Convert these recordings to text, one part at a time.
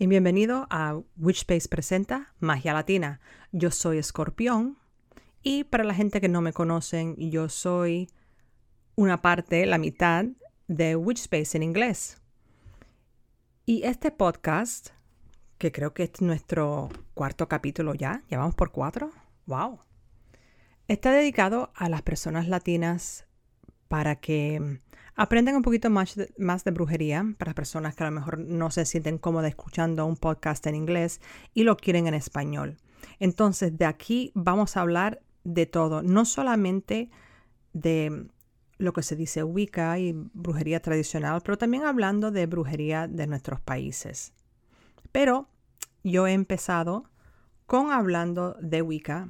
Y bienvenido a Witchspace presenta Magia Latina. Yo soy Escorpión y para la gente que no me conocen, yo soy una parte, la mitad de Witchspace en inglés. Y este podcast, que creo que es nuestro cuarto capítulo ya, ya vamos por cuatro, wow, está dedicado a las personas latinas para que Aprenden un poquito más de, brujería para personas que a lo mejor no se sienten cómodas escuchando un podcast en inglés y lo quieren en español. Entonces, de aquí vamos a hablar de todo, no solamente de lo que se dice Wicca y brujería tradicional, pero también hablando de brujería de nuestros países. Pero yo he empezado con hablando de Wicca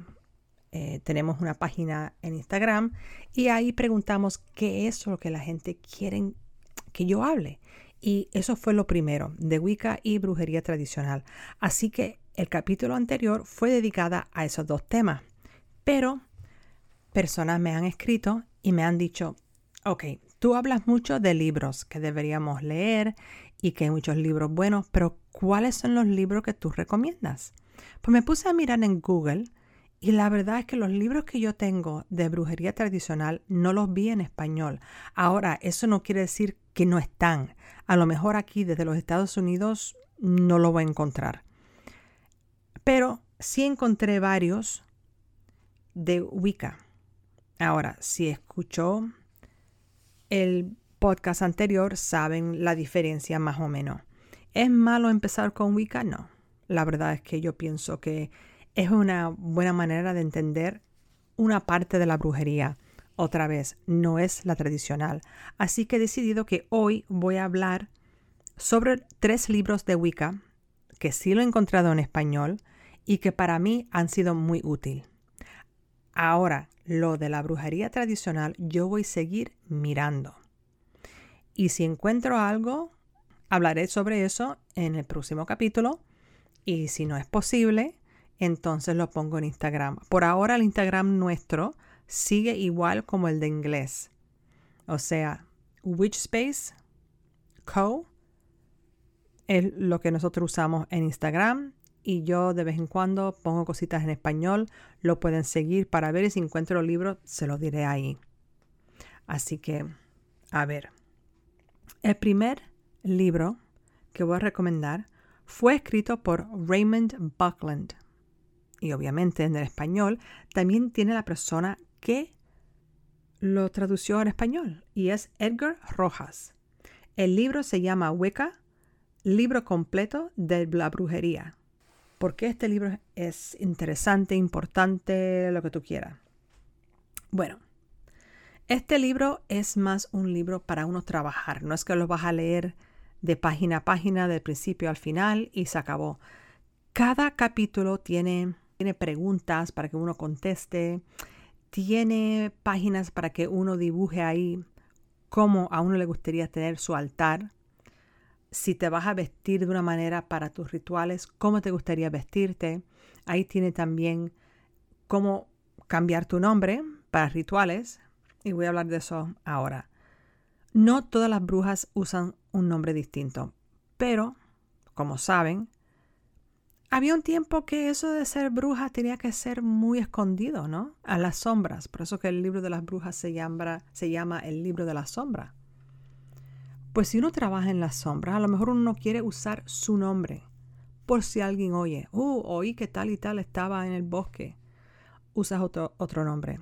eh, tenemos una página en Instagram y ahí preguntamos qué es lo que la gente quiere que yo hable. Y eso fue lo primero, de Wicca y brujería tradicional. Así que el capítulo anterior fue dedicada a esos dos temas. Pero personas me han escrito y me han dicho, ok, tú hablas mucho de libros que deberíamos leer y que hay muchos libros buenos, pero ¿cuáles son los libros que tú recomiendas? Pues me puse a mirar en Google y la verdad es que los libros que yo tengo de brujería tradicional no los vi en español. Ahora, eso no quiere decir que no están. A lo mejor aquí desde los Estados Unidos no lo voy a encontrar. Pero sí encontré varios de Wicca. Ahora, si escuchó el podcast anterior, saben la diferencia más o menos. ¿Es malo empezar con Wicca? No. La verdad es que yo pienso que es una buena manera de entender una parte de la brujería. Otra vez, no es la tradicional. Así que he decidido que hoy voy a hablar sobre tres libros de Wicca que sí lo he encontrado en español y que para mí han sido muy útil. Ahora, lo de la brujería tradicional, yo voy a seguir mirando. Y si encuentro algo, hablaré sobre eso en el próximo capítulo. Y si no es posible, entonces lo pongo en Instagram. Por ahora el Instagram nuestro sigue igual como el de inglés. O sea, Witchspace Co. es lo que nosotros usamos en Instagram y yo de vez en cuando pongo cositas en español. Lo pueden seguir para ver y si encuentro libros se los diré ahí. Así que, a ver. El primer libro que voy a recomendar fue escrito por Raymond Buckland y obviamente en el español, también tiene la persona que lo tradució en español y es Edgar Rojas. El libro se llama Wicca, libro completo de la brujería. ¿Por qué este libro es interesante, importante, lo que tú quieras? Bueno, este libro es más un libro para uno trabajar. No es que lo vas a leer de página a página, del principio al final y se acabó. Cada capítulo tiene tiene preguntas para que uno conteste, tiene páginas para que uno dibuje ahí cómo a uno le gustaría tener su altar, si te vas a vestir de una manera para tus rituales, cómo te gustaría vestirte. Ahí tiene también cómo cambiar tu nombre para rituales, y voy a hablar de eso ahora. No todas las brujas usan un nombre distinto, pero, como saben, había un tiempo que eso de ser bruja tenía que ser muy escondido, ¿no? A las sombras. Por eso que el libro de las brujas se llama, el libro de la sombra. Pues si uno trabaja en las sombras, a lo mejor uno no quiere usar su nombre. Por si alguien oye, uh, oí que tal y tal estaba en el bosque. Usas otro, otro nombre.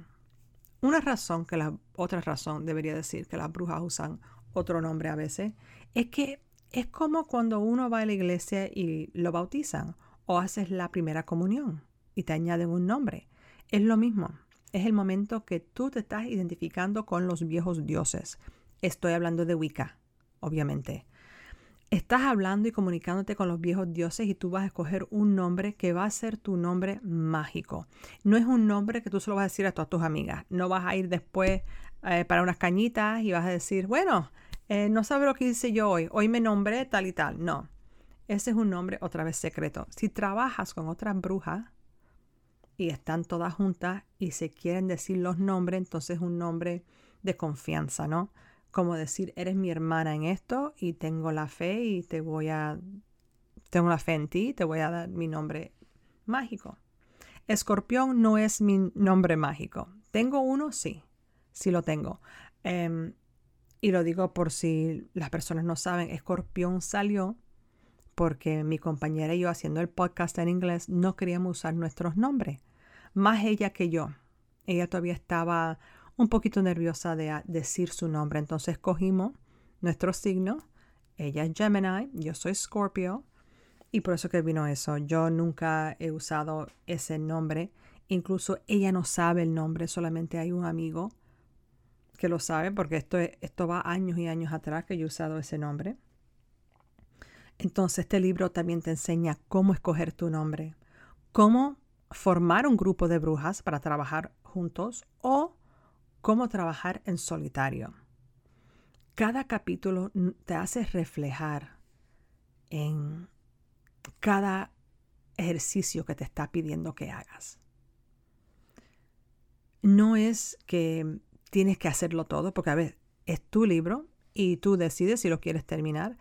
Una razón que la otra razón debería decir que las brujas usan otro nombre a veces es que es como cuando uno va a la iglesia y lo bautizan o haces la primera comunión y te añaden un nombre. Es lo mismo. Es el momento que tú te estás identificando con los viejos dioses. Estoy hablando de Wicca, obviamente. Estás hablando y comunicándote con los viejos dioses y tú vas a escoger un nombre que va a ser tu nombre mágico. No es un nombre que tú solo vas a decir a todas tus amigas. No vas a ir después eh, para unas cañitas y vas a decir, bueno, eh, no sabe lo que hice yo hoy. Hoy me nombré tal y tal. No. Ese es un nombre otra vez secreto. Si trabajas con otras brujas y están todas juntas y se quieren decir los nombres, entonces es un nombre de confianza, ¿no? como decir, eres mi hermana en esto y tengo la fe y te voy a, tengo la fe en ti, te voy a dar mi nombre mágico. Escorpión no es mi nombre mágico. ¿Tengo uno? Sí, sí lo tengo. Em, y lo digo por si las personas no saben, Escorpión salió porque mi compañera y yo haciendo el podcast en inglés no queríamos usar nuestros nombres. Más ella que yo. Ella todavía estaba un poquito nerviosa de decir su nombre. Entonces escogimos nuestro signo. Ella es Gemini, yo soy Scorpio. Y por eso que vino eso. Yo nunca he usado ese nombre. Incluso ella no sabe el nombre, solamente hay un amigo que lo sabe, porque esto, esto va años y años atrás que yo he usado ese nombre. Entonces este libro también te enseña cómo escoger tu nombre, cómo formar un grupo de brujas para trabajar juntos o cómo trabajar en solitario. Cada capítulo te hace reflejar en cada ejercicio que te está pidiendo que hagas. No es que tienes que hacerlo todo, porque a ver, es tu libro y tú decides si lo quieres terminar,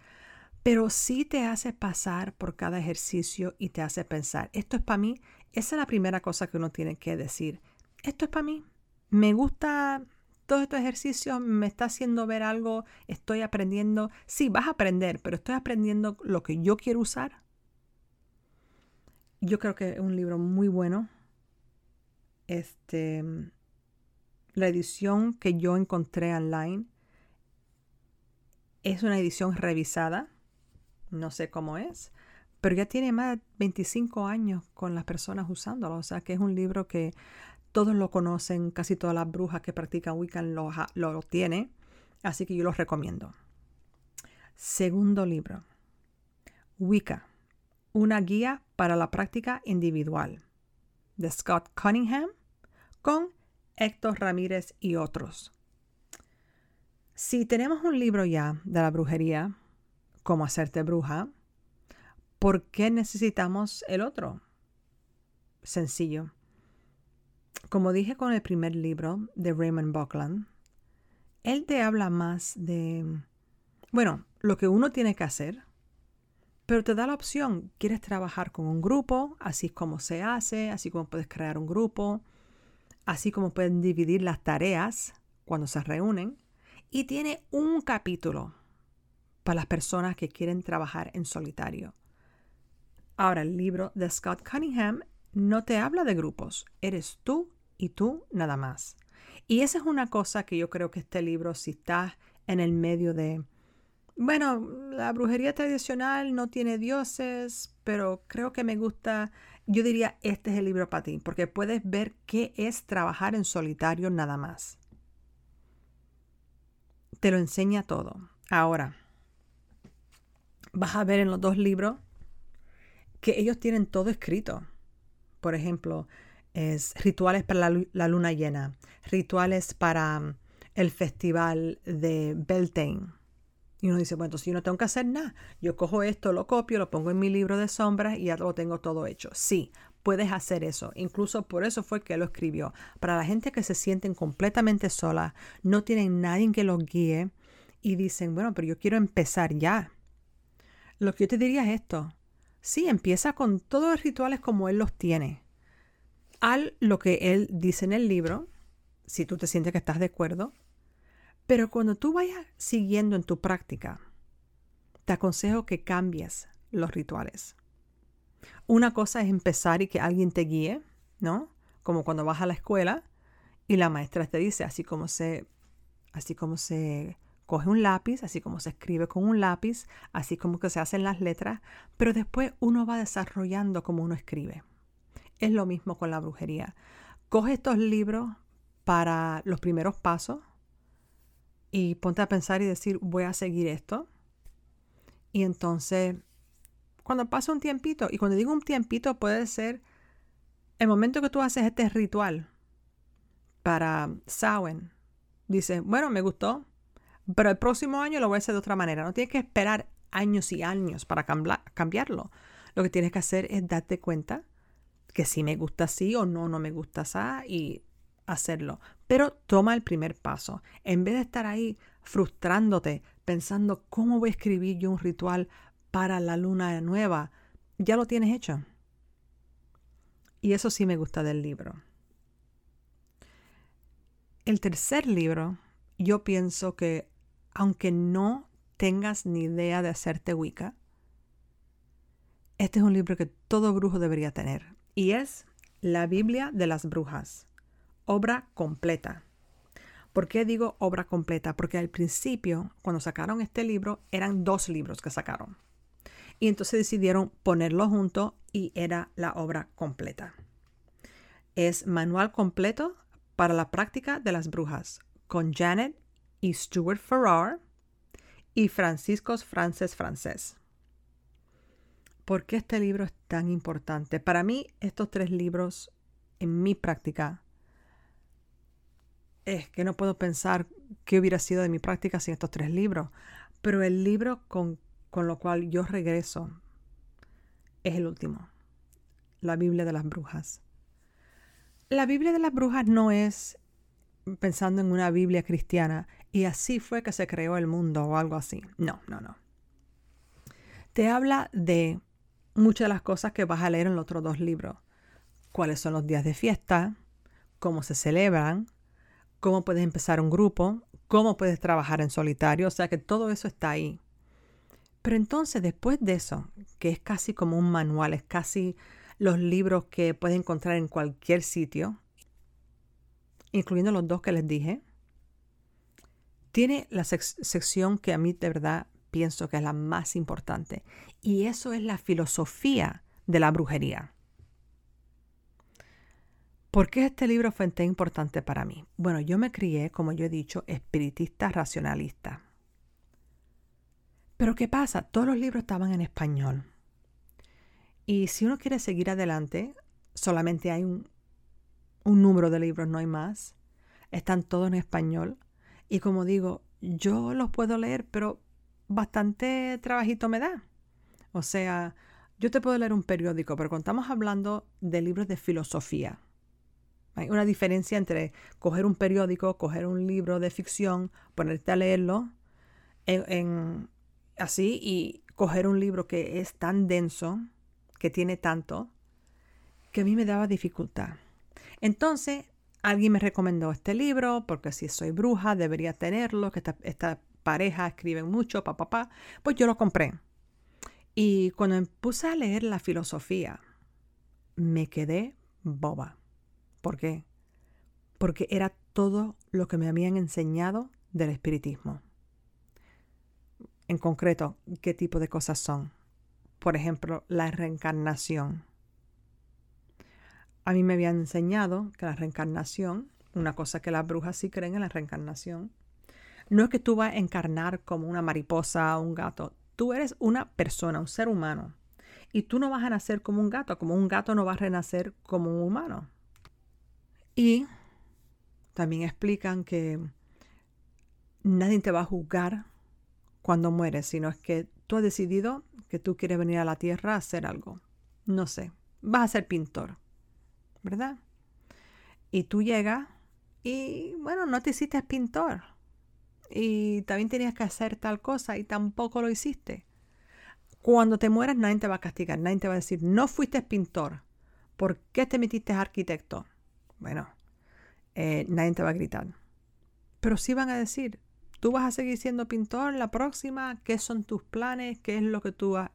pero sí te hace pasar por cada ejercicio y te hace pensar, esto es para mí, esa es la primera cosa que uno tiene que decir, esto es para mí, me gusta todo este ejercicio, me está haciendo ver algo, estoy aprendiendo, sí, vas a aprender, pero estoy aprendiendo lo que yo quiero usar. Yo creo que es un libro muy bueno. Este, la edición que yo encontré online es una edición revisada, no sé cómo es, pero ya tiene más de 25 años con las personas usándolo, o sea que es un libro que todos lo conocen, casi todas las brujas que practican Wiccan lo, lo tiene, así que yo los recomiendo. Segundo libro, Wicca, una guía para la práctica individual, de Scott Cunningham, con Héctor Ramírez y otros. Si tenemos un libro ya de la brujería, cómo hacerte bruja, ¿por qué necesitamos el otro? Sencillo. Como dije con el primer libro de Raymond Buckland, él te habla más de, bueno, lo que uno tiene que hacer, pero te da la opción, quieres trabajar con un grupo, así como se hace, así como puedes crear un grupo, así como pueden dividir las tareas cuando se reúnen. Y tiene un capítulo para las personas que quieren trabajar en solitario. Ahora, el libro de Scott Cunningham no te habla de grupos, eres tú y tú nada más. Y esa es una cosa que yo creo que este libro, si estás en el medio de, bueno, la brujería tradicional no tiene dioses, pero creo que me gusta yo diría, este es el libro para ti, porque puedes ver qué es trabajar en solitario nada más. Te lo enseña todo. Ahora, vas a ver en los dos libros que ellos tienen todo escrito. Por ejemplo, es rituales para la, luna llena, rituales para mm, el festival de Beltane, y uno dice, bueno, entonces yo no tengo que hacer nada. Yo cojo esto, lo copio, lo pongo en mi libro de sombras y ya lo tengo todo hecho. Sí, puedes hacer eso. Incluso por eso fue que lo escribió. Para la gente que se sienten completamente sola, no tienen nadie que los guíe y dicen, bueno, pero yo quiero empezar ya. Lo que yo te diría es esto. Sí, empieza con todos los rituales como él los tiene. Al lo que él dice en el libro, si tú te sientes que estás de acuerdo, pero cuando tú vayas siguiendo en tu práctica, te aconsejo que cambies los rituales. Una cosa es empezar y que alguien te guíe, ¿no? Como cuando vas a la escuela y la maestra te dice así como se así como se coge un lápiz, así como se escribe con un lápiz, así como que se hacen las letras, pero después uno va desarrollando como uno escribe. Es lo mismo con la brujería. Coge estos libros para los primeros pasos, y ponte a pensar y decir, voy a seguir esto. Y entonces, cuando pasa un tiempito, y cuando digo un tiempito puede ser el momento que tú haces este ritual para Samhain, dices, bueno, me gustó, pero el próximo año lo voy a hacer de otra manera. No tienes que esperar años y años para cambiarlo. Lo que tienes que hacer es darte cuenta que si me gusta así o no, no me gusta así y hacerlo. Pero toma el primer paso. En vez de estar ahí frustrándote, pensando cómo voy a escribir yo un ritual para la luna nueva, ya lo tienes hecho. Y eso sí me gusta del libro. El tercer libro, yo pienso que aunque no tengas ni idea de hacerte Wicca, este es un libro que todo brujo debería tener. Y es La Biblia de las Brujas, obra completa. ¿Por qué digo obra completa? Porque al principio, cuando sacaron este libro, eran dos libros que sacaron. Y entonces decidieron ponerlo junto y era la obra completa. Es manual completo para la práctica de las brujas con Janet y Stuart Farrar y Francisco Frances Francés. ¿Por qué este libro es tan importante? Para mí, estos tres libros en mi práctica es que no puedo pensar qué hubiera sido de mi práctica sin estos tres libros. Pero el libro con, con lo cual yo regreso es el último, la Biblia de las Brujas. La Biblia de las Brujas no es pensando en una Biblia cristiana y así fue que se creó el mundo o algo así. No, no, no. Te habla de muchas de las cosas que vas a leer en los otros dos libros. Cuáles son los días de fiesta, cómo se celebran, cómo puedes empezar un grupo, cómo puedes trabajar en solitario, o sea que todo eso está ahí. Pero entonces después de eso, que es casi como un manual, es casi los libros que puedes encontrar en cualquier sitio, incluyendo los dos que les dije, tiene la sección que a mí de verdad pienso que es la más importante. Y eso es la filosofía de la brujería. ¿Por qué este libro fue tan importante para mí? Bueno, yo me crié, como yo he dicho, espiritista racionalista. Pero ¿qué pasa? Todos los libros estaban en español. Y si uno quiere seguir adelante, solamente hay un, un número de libros, no hay más. Están todos en español. Y como digo, yo los puedo leer, pero bastante trabajito me da. O sea, yo te puedo leer un periódico, pero cuando estamos hablando de libros de filosofía, hay una diferencia entre coger un periódico, coger un libro de ficción, ponerte a leerlo en, así y coger un libro que es tan denso, que tiene tanto, que a mí me daba dificultad. Entonces, alguien me recomendó este libro porque si soy bruja debería tenerlo, que esta, pareja escribe mucho, papá, papá, pues yo lo compré. Y cuando me puse a leer la filosofía, me quedé boba. ¿Por qué? Porque era todo lo que me habían enseñado del espiritismo. En concreto, ¿qué tipo de cosas son? Por ejemplo, la reencarnación. A mí me habían enseñado que la reencarnación, una cosa que las brujas sí creen en la reencarnación, no es que tú vas a encarnar como una mariposa o un gato. Tú eres una persona, un ser humano. Y tú no vas a nacer como un gato, como un gato no va a renacer como un humano. Y también explican que nadie te va a juzgar cuando mueres, sino es que tú has decidido que tú quieres venir a la tierra a hacer algo. No sé, vas a ser pintor, ¿verdad? Y tú llegas y, bueno, no te hiciste pintor. Y también tenías que hacer tal cosa y tampoco lo hiciste. Cuando te mueras nadie te va a castigar, nadie te va a decir, no fuiste pintor, ¿por qué te metiste arquitecto? Bueno, eh, nadie te va a gritar. Pero sí van a decir, tú vas a seguir siendo pintor la próxima, qué son tus planes, qué es lo que tú has,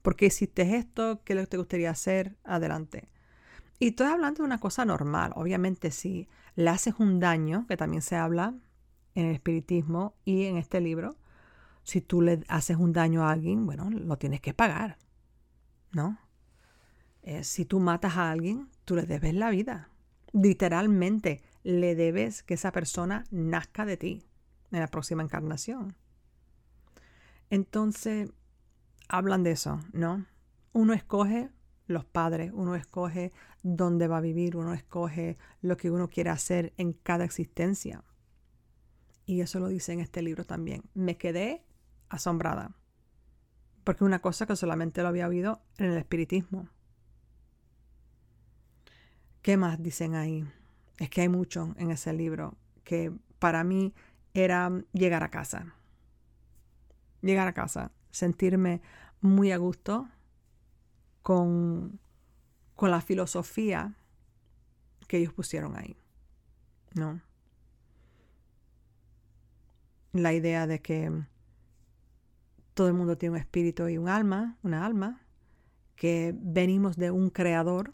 por qué hiciste esto, qué es lo que te gustaría hacer, adelante. Y estoy hablando de una cosa normal. Obviamente, si le haces un daño, que también se habla en el espiritismo y en este libro, si tú le haces un daño a alguien, bueno, lo tienes que pagar, ¿no? Eh, si tú matas a alguien, tú le debes la vida literalmente le debes que esa persona nazca de ti en la próxima encarnación. Entonces, hablan de eso, ¿no? Uno escoge los padres, uno escoge dónde va a vivir, uno escoge lo que uno quiere hacer en cada existencia. Y eso lo dice en este libro también. Me quedé asombrada, porque una cosa que solamente lo había oído en el espiritismo. ¿Qué más dicen ahí? Es que hay mucho en ese libro que para mí era llegar a casa. Llegar a casa, sentirme muy a gusto con, con la filosofía que ellos pusieron ahí. ¿No? La idea de que todo el mundo tiene un espíritu y un alma, una alma, que venimos de un creador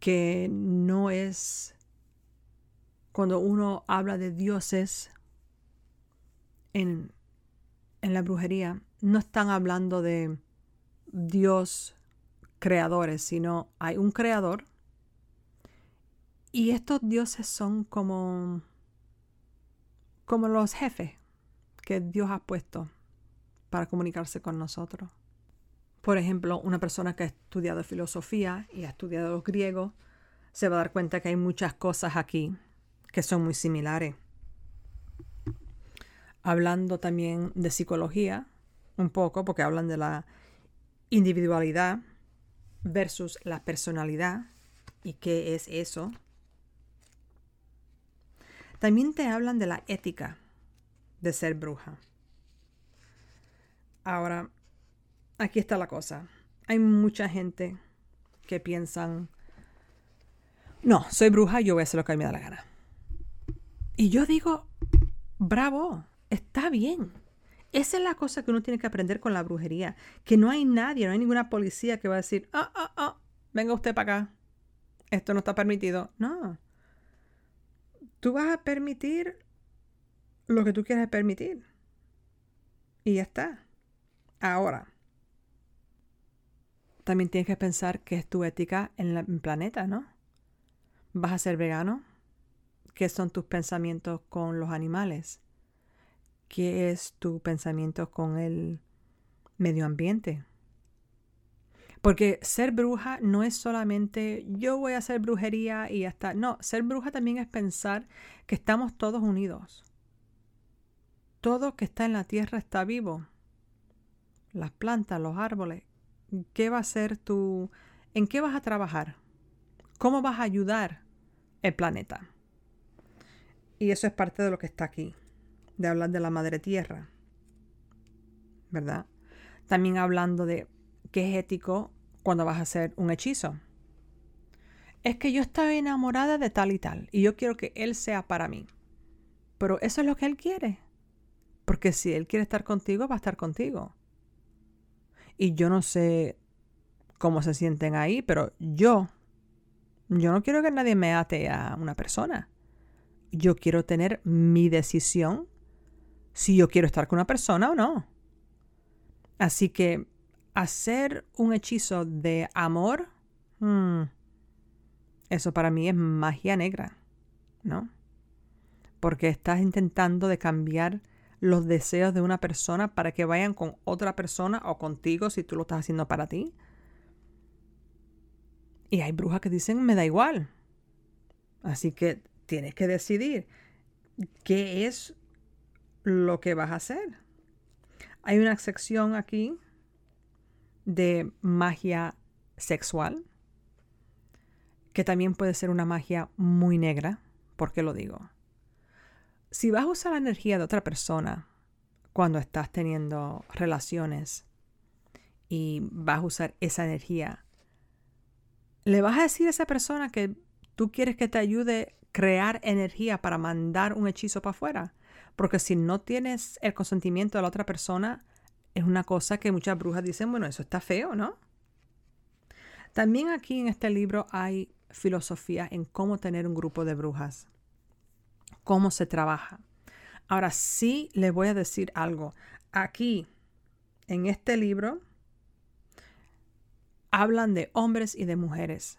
que no es cuando uno habla de dioses en, en la brujería, no están hablando de Dios creadores, sino hay un creador y estos dioses son como como los jefes que Dios ha puesto para comunicarse con nosotros. Por ejemplo, una persona que ha estudiado filosofía y ha estudiado los griegos se va a dar cuenta que hay muchas cosas aquí que son muy similares. Hablando también de psicología, un poco, porque hablan de la individualidad versus la personalidad y qué es eso. También te hablan de la ética de ser bruja. Ahora, aquí está la cosa. Hay mucha gente que piensan, no, soy bruja, yo voy a hacer lo que a mí me da la gana. Y yo digo, bravo, está bien. Esa es la cosa que uno tiene que aprender con la brujería, que no hay nadie, no hay ninguna policía que va a decir, ah, ah, ah, venga usted para acá, esto no está permitido. No. Tú vas a permitir lo que tú quieras permitir. Y ya está. Ahora, también tienes que pensar que es tu ética en el planeta, ¿no? ¿Vas a ser vegano? ¿Qué son tus pensamientos con los animales? ¿Qué es tu pensamiento con el medio ambiente? Porque ser bruja no es solamente yo voy a hacer brujería y ya está. No, ser bruja también es pensar que estamos todos unidos. Todo que está en la tierra está vivo las plantas, los árboles, ¿qué va a ser tu, en qué vas a trabajar? ¿Cómo vas a ayudar el planeta? Y eso es parte de lo que está aquí, de hablar de la madre tierra, ¿verdad? También hablando de qué es ético cuando vas a hacer un hechizo. Es que yo estoy enamorada de tal y tal y yo quiero que él sea para mí. Pero eso es lo que él quiere. Porque si él quiere estar contigo, va a estar contigo. Y yo no sé cómo se sienten ahí, pero yo, yo no quiero que nadie me ate a una persona. Yo quiero tener mi decisión si yo quiero estar con una persona o no. Así que hacer un hechizo de amor, hmm, eso para mí es magia negra, ¿no? Porque estás intentando de cambiar los deseos de una persona para que vayan con otra persona o contigo si tú lo estás haciendo para ti. Y hay brujas que dicen, me da igual. Así que tienes que decidir qué es lo que vas a hacer. Hay una sección aquí de magia sexual, que también puede ser una magia muy negra. ¿Por qué lo digo? si vas a usar la energía de otra persona cuando estás teniendo relaciones y vas a usar esa energía, le vas a decir a esa persona que tú quieres que te ayude a crear energía para mandar un hechizo para afuera. Porque si no tienes el consentimiento de la otra persona, es una cosa que muchas brujas dicen, bueno, eso está feo, ¿no? También aquí en este libro hay filosofía en cómo tener un grupo de brujas cómo se trabaja. Ahora sí le voy a decir algo. Aquí, en este libro, hablan de hombres y de mujeres.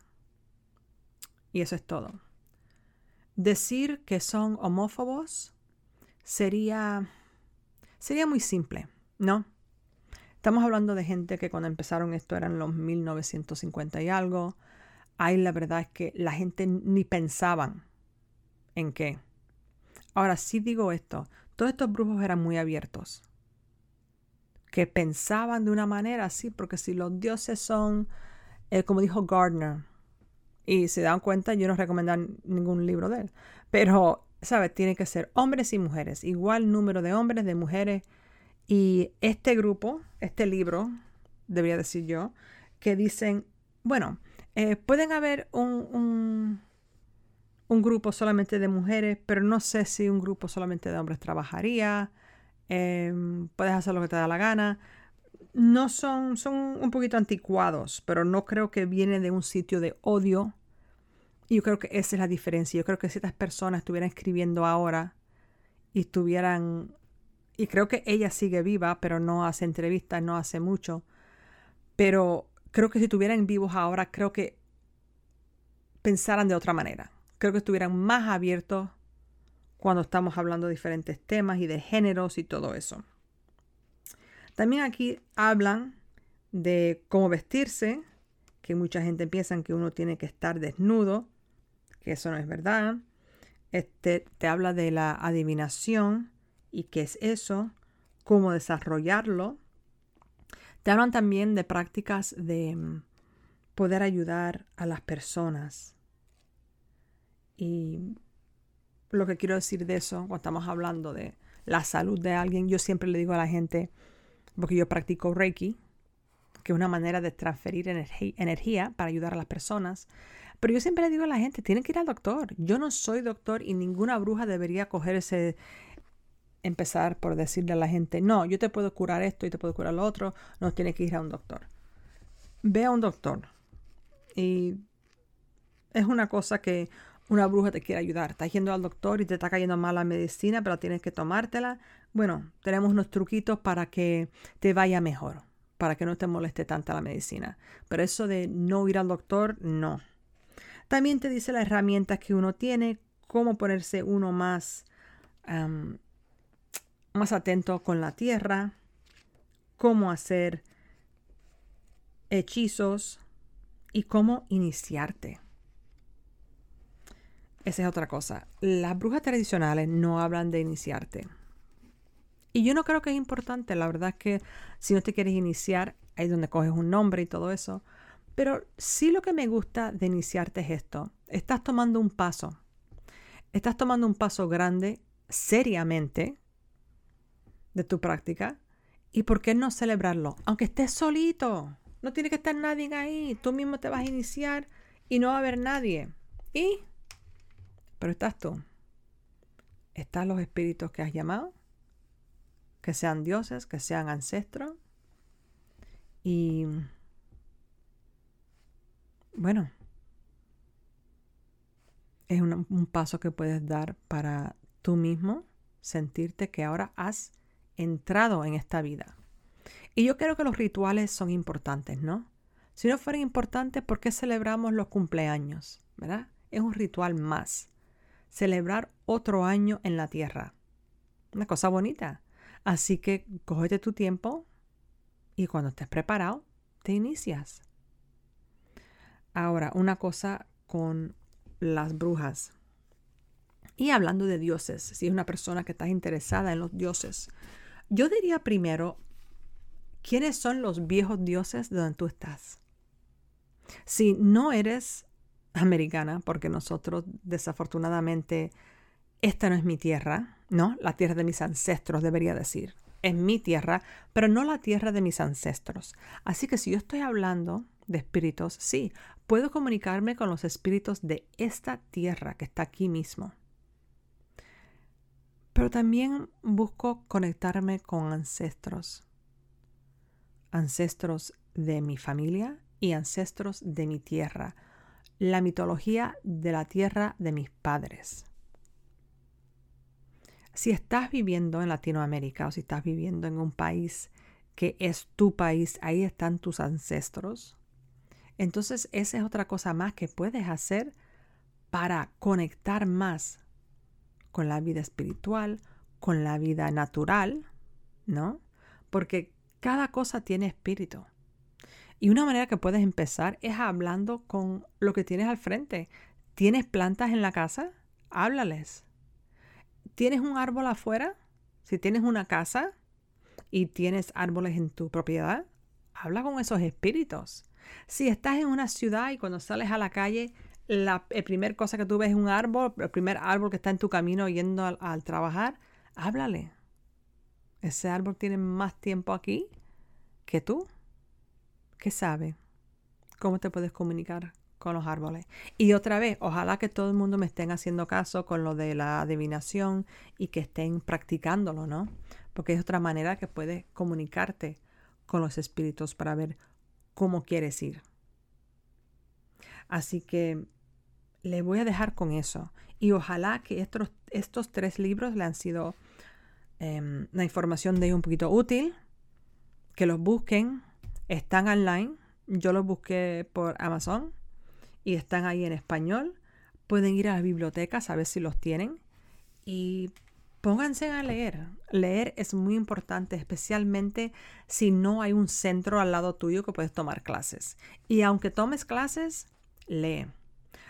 Y eso es todo. Decir que son homófobos sería, sería muy simple, ¿no? Estamos hablando de gente que cuando empezaron esto eran los 1950 y algo. Ahí la verdad es que la gente ni pensaban en qué. Ahora sí digo esto, todos estos brujos eran muy abiertos, que pensaban de una manera así, porque si los dioses son, eh, como dijo Gardner, y se dan cuenta, yo no recomiendo ningún libro de él, Pero, ¿sabes? Tiene que ser hombres y mujeres, igual número de hombres, de mujeres. Y este grupo, este libro, debería decir yo, que dicen, bueno, eh, pueden haber un, un, grupo solamente de mujeres, pero no sé si un grupo solamente de hombres trabajaría. Em, puedes hacer lo que te da la gana. No son, son un poquito anticuados, pero no creo que viene de un sitio de odio. Y yo creo que esa es la diferencia. Yo creo que si estas personas estuvieran escribiendo ahora y estuvieran, y creo que ella sigue viva, pero no hace entrevistas, no hace mucho, pero creo que si estuvieran vivos ahora, creo que pensaran de otra manera. Creo que estuvieran más abiertos cuando estamos hablando de diferentes temas y de géneros y todo eso. También aquí hablan de cómo vestirse, que mucha gente piensa que uno tiene que estar desnudo, que eso no es verdad. Este te habla de la adivinación y qué es eso, cómo desarrollarlo. Te hablan también de prácticas de mm, poder ayudar a las personas. Y lo que quiero decir de eso, cuando estamos hablando de la salud de alguien, yo siempre le digo a la gente, porque yo practico Reiki, que es una manera de transferir energía para ayudar a las personas. Pero yo siempre le digo a la gente, tienen que ir al doctor. Yo no soy doctor y ninguna bruja debería coger ese, empezar por decirle a la gente, no, yo te puedo curar esto y te puedo curar lo otro, no tienes que ir a un doctor. Ve a un doctor. Y es una cosa que una bruja te quiere ayudar. Estás yendo al doctor y te está cayendo mal la medicina, pero tienes que tomártela. Bueno, tenemos unos truquitos para que te vaya mejor, para que no te moleste tanta la medicina. Pero eso de no ir al doctor, no. También te dice las herramientas que uno tiene, cómo ponerse uno más más atento con la tierra, cómo hacer hechizos y cómo iniciarte. Esa es otra cosa. Las brujas tradicionales no hablan de iniciarte. Y yo no creo que es importante. La verdad es que si no te quieres iniciar, ahí es donde coges un nombre y todo eso. Pero sí lo que me gusta de iniciarte es esto. Estás tomando un paso. Estás tomando un paso grande, seriamente, de tu práctica. ¿Y por qué no celebrarlo? Aunque estés solito. No tiene que estar nadie ahí. Tú mismo te vas a iniciar y no va a haber nadie. ¿Y? Pero estás tú. Están los espíritus que has llamado. Que sean dioses, que sean ancestros. Y bueno, es un, paso que puedes dar para tú mismo sentirte que ahora has entrado en esta vida. Y yo creo que los rituales son importantes, ¿no? Si no fueran importantes, ¿por qué celebramos los cumpleaños? ¿Verdad? Es un ritual más. Celebrar otro año en la tierra. Una cosa bonita. Así que cógete tu tiempo y cuando estés preparado, te inicias. Ahora, una cosa con las brujas. Y hablando de dioses, si es una persona que está interesada en los dioses, yo diría primero, ¿quiénes son los viejos dioses de donde tú estás? Si no eres americana, porque nosotros desafortunadamente, esta no es mi tierra, ¿no? La tierra de mis ancestros, debería decir. Es mi tierra, pero no la tierra de mis ancestros. Así que si yo estoy hablando de espíritus, sí, puedo comunicarme con los espíritus de esta tierra que está aquí mismo pero también busco conectarme con ancestros. Ancestros de mi familia y ancestros de mi tierra. La mitología de la tierra de mis padres. Si estás viviendo en Latinoamérica o si estás viviendo en un país que es tu país, ahí están tus ancestros. Entonces esa es otra cosa más que puedes hacer para conectar más con la vida espiritual, con la vida natural, ¿no? Porque cada cosa tiene espíritu. Y una manera que puedes empezar es hablando con lo que tienes al frente. ¿Tienes plantas en la casa? Háblales. ¿Tienes un árbol afuera? Si tienes una casa y tienes árboles en tu propiedad, habla con esos espíritus. Si estás en una ciudad y cuando sales a la calle la primer cosa que tú ves es un árbol, el primer árbol que está en tu camino yendo al, trabajar, háblale. Ese árbol tiene más tiempo aquí que tú. ¿Qué sabe? ¿Cómo te puedes comunicar con los árboles? Y otra vez, ojalá que todo el mundo me estén haciendo caso con lo de la adivinación y que estén practicándolo, ¿no? Porque es otra manera que puedes comunicarte con los espíritus para ver cómo quieres ir. Así que le voy a dejar con eso. Y ojalá que estos, estos tres libros le han sido em, la información de un poquito útil. Que los busquen. Están online. Yo los busqué por Amazon y están ahí en español. Pueden ir a las bibliotecas a ver si los tienen. Y pónganse a leer. Leer es muy importante, especialmente si no hay un centro al lado tuyo que puedes tomar clases. Y aunque tomes clases, lee.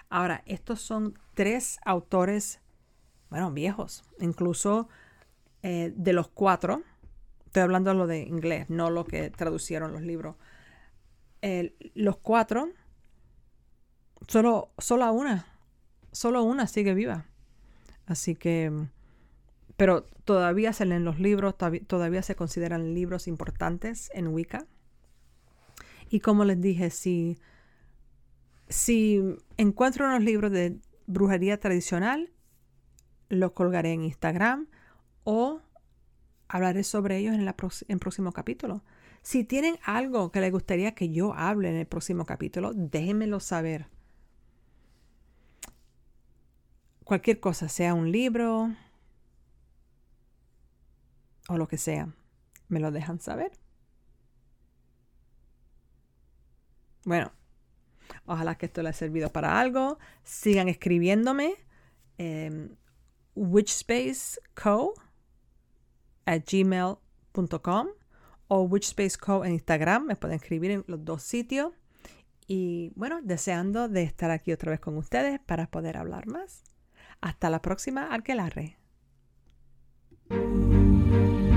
Ahora, estos son tres autores, bueno, viejos, incluso eh, de los cuatro. Estoy hablando de lo de inglés, no lo que traducieron los libros. los cuatro, solo, solo una, solo una sigue viva. Así que, pero todavía se leen los libros, todavía se consideran libros importantes en Wicca. Y como les dije, si si encuentro unos libros de brujería tradicional, los colgaré en Instagram o hablaré sobre ellos en, el próximo capítulo. Si tienen algo que les gustaría que yo hable en el próximo capítulo, déjenmelo saber. Cualquier cosa, sea un libro o lo que sea, me lo dejan saber. Bueno, Ojalá que esto les haya servido para algo. Sigan escribiéndome. Eh, witchspaceco at gmail.com o witchspaceco en Instagram. Me pueden escribir en los dos sitios. Y bueno, deseando de estar aquí otra vez con ustedes para poder hablar más. Hasta la próxima, Arquelarre. Thank you.